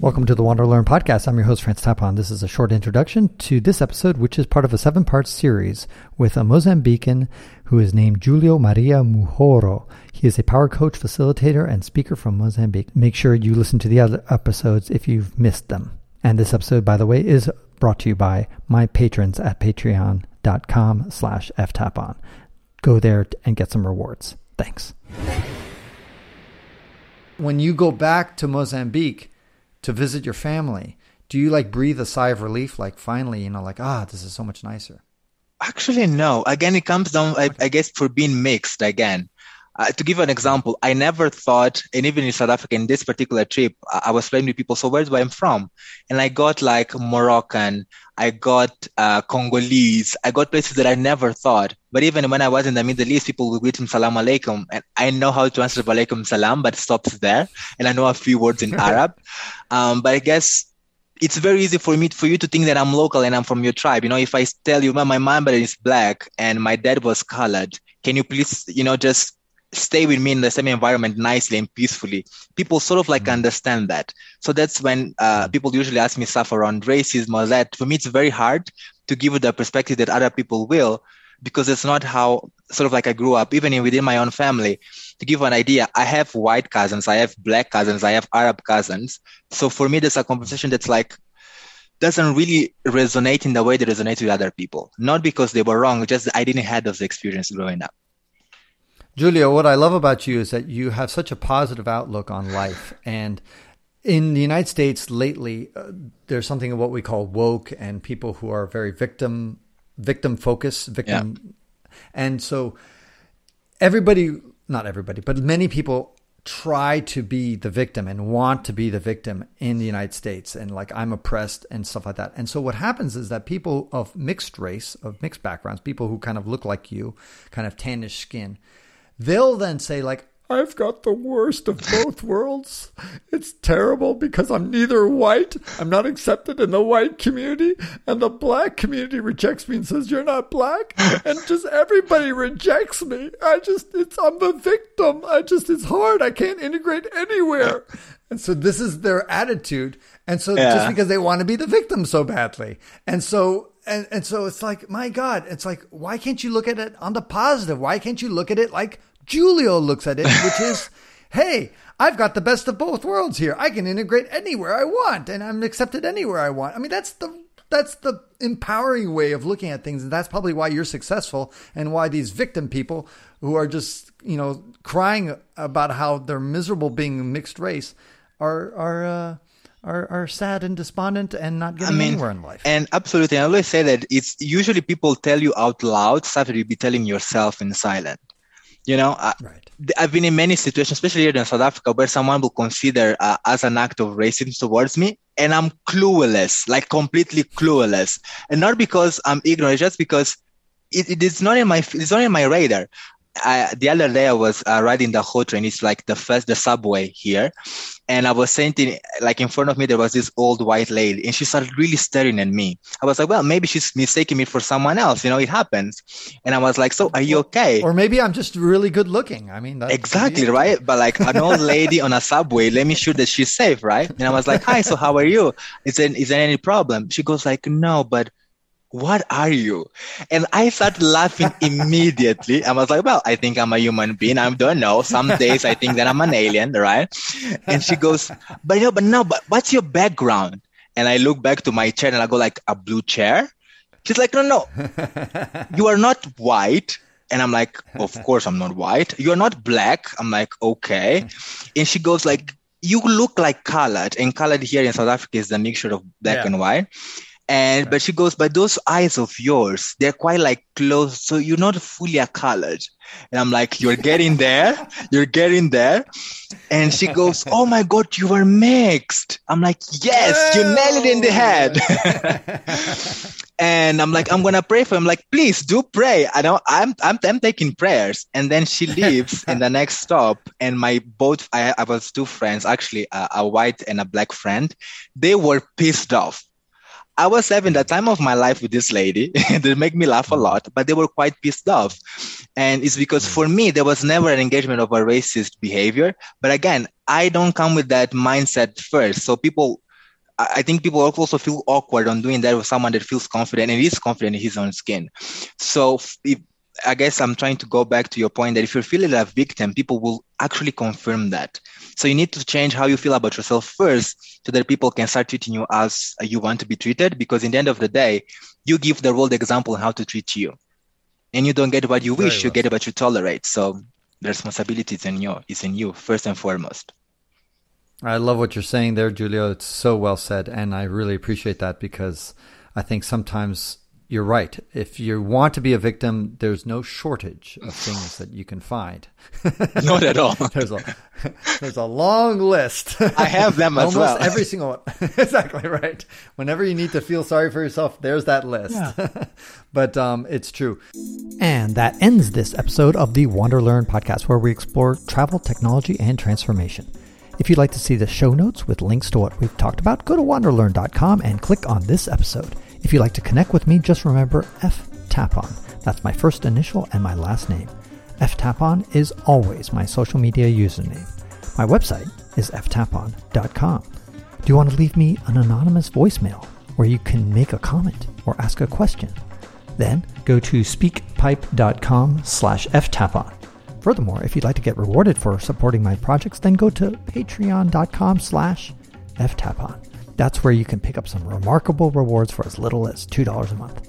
Welcome to the Wander Learn podcast. I'm your host, Francis Tapon. This is a short introduction to this episode, which is part of a seven part series with a Mozambican who is named Julio Maria Mujoro. He is a power coach, facilitator, and speaker from Mozambique. Make sure you listen to the other episodes if you've missed them. And this episode, by the way, is brought to you by my patrons at patreon.com slash ftapon. Go there and get some rewards. Thanks. When you go back to Mozambique, to visit your family, do you like breathe a sigh of relief? Like finally, you know, like, ah, this is so much nicer. Actually, no. Again, it comes down, I, I guess, for being mixed again. Uh, to give an example, I never thought, and even in South Africa, in this particular trip, I, I was playing with people. So where's where I'm from? And I got like Moroccan, I got uh, Congolese, I got places that I never thought. But even when I was in the Middle East, people would greet him salam alaikum, and I know how to answer alaikum salam, but stops there. And I know a few words in Arab. Um, but I guess it's very easy for me for you to think that I'm local and I'm from your tribe. You know, if I tell you, well, my mom is black and my dad was colored, can you please, you know, just stay with me in the same environment nicely and peacefully. People sort of like mm. understand that. So that's when uh, people usually ask me stuff around racism or that. For me, it's very hard to give the perspective that other people will because it's not how sort of like I grew up, even within my own family. To give an idea, I have white cousins, I have black cousins, I have Arab cousins. So for me, there's a conversation that's like, doesn't really resonate in the way that resonates with other people. Not because they were wrong, just I didn't have those experiences growing up. Julio, what I love about you is that you have such a positive outlook on life. And in the United States lately, uh, there's something of what we call woke and people who are very victim victim focused, victim. Yeah. And so everybody, not everybody, but many people try to be the victim and want to be the victim in the United States and like I'm oppressed and stuff like that. And so what happens is that people of mixed race, of mixed backgrounds, people who kind of look like you, kind of tannish skin, they'll then say like I've got the worst of both worlds. It's terrible because I'm neither white, I'm not accepted in the white community, and the black community rejects me and says you're not black, and just everybody rejects me. I just it's I'm the victim. I just it's hard. I can't integrate anywhere. And so this is their attitude. And so yeah. just because they want to be the victim so badly. And so and, and so it's like, my God, it's like, why can't you look at it on the positive? Why can't you look at it like Julio looks at it, which is, hey, I've got the best of both worlds here. I can integrate anywhere I want and I'm accepted anywhere I want. I mean, that's the that's the empowering way of looking at things and that's probably why you're successful and why these victim people who are just, you know, crying about how they're miserable being mixed race are are uh, are, are sad and despondent and not getting I mean, anywhere in life. And absolutely, I always say that it's usually people tell you out loud stuff that you be telling yourself in silent. You know, right. I, have been in many situations, especially here in South Africa, where someone will consider uh, as an act of racism towards me, and I'm clueless, like completely clueless, and not because I'm ignorant, just because it, it is not in my it's not in my radar. I, the other day I was uh, riding the whole train. It's like the first the subway here, and I was saying, like in front of me, there was this old white lady, and she started really staring at me. I was like, well, maybe she's mistaking me for someone else. You know, it happens. And I was like, so are you okay? Or maybe I'm just really good looking. I mean, exactly right. But like an old lady on a subway, let me sure that she's safe, right? And I was like, hi, so how are you? Is there, is there any problem? She goes like, no, but what are you? And I started laughing immediately. I was like, well, I think I'm a human being. I don't know. Some days I think that I'm an alien, right? And she goes, but no, but no, but what's your background? And I look back to my chair and I go like, a blue chair? She's like, no, no, you are not white. And I'm like, of course I'm not white. You're not black. I'm like, okay. And she goes like, you look like colored. And colored here in South Africa is the mixture of black yeah. and white. And, right. but she goes, but those eyes of yours, they're quite like close. So you're not fully a colored. And I'm like, you're getting there. You're getting there. And she goes, oh my God, you are mixed. I'm like, yes, you nailed it in the head. and I'm like, I'm to pray for him. like, please do pray. I know I'm, I'm, I'm taking prayers. And then she leaves in the next stop. And my both, I, I was two friends, actually a, a white and a black friend. They were pissed off I was having the time of my life with this lady. they make me laugh a mm. lot, but they were quite pissed off. And it's because for mm. me, there was never an engagement of a racist behavior. But again, I don't come with that mindset first. So people I think people also feel awkward on doing that with someone that feels confident and is confident in his own skin. So if, I guess I'm trying to go back to your point that if you're feeling a victim, people will actually confirm that. So you need to change how you feel about yourself first so that people can start treating you as uh, you want to be treated. Because in the end of the day, you give the world example how to treat you. And you don't get what you wish, you get what you tolerate. So the responsibility is in you, is in you first and foremost. I love what you're saying there, Julio. It's so well said. And I really appreciate that because I think sometimes you're right. If you want to be a victim, there's no shortage of things that you can find. Not at all. there's a there's a long list. I have them as Almost well. Every single one. exactly right. Whenever you need to feel sorry for yourself, there's that list. Yeah. but um, it's true. And that ends this episode of the Wander Learn podcast, where we explore travel, technology, and transformation. If you'd like to see the show notes with links to what we've talked about, go to wanderlearn.com and click on this episode. If you'd like to connect with me, just remember F Tapon. That's my first initial and my last name. F Tapon is always my social media username. My website is ftapon.com. Do you want to leave me an anonymous voicemail where you can make a comment or ask a question? Then go to speakpipe.com slash ftapon. Furthermore, if you'd like to get rewarded for supporting my projects, then go to patreon.com slash ftapon. That's where you can pick up some remarkable rewards for as little as $2 a month.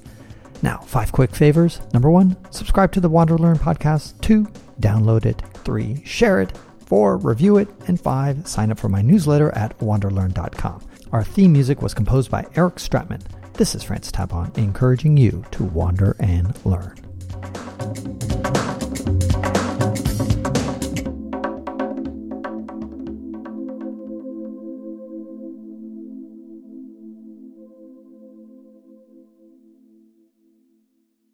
Now, five quick favors. Number one, subscribe to the Wander Learn podcast. Two, download it. Three, share it. Four, review it. And five, sign up for my newsletter at wanderlearn.com. Our theme music was composed by Eric Stratman. This is Francis Tapon, encouraging you to wander and learn.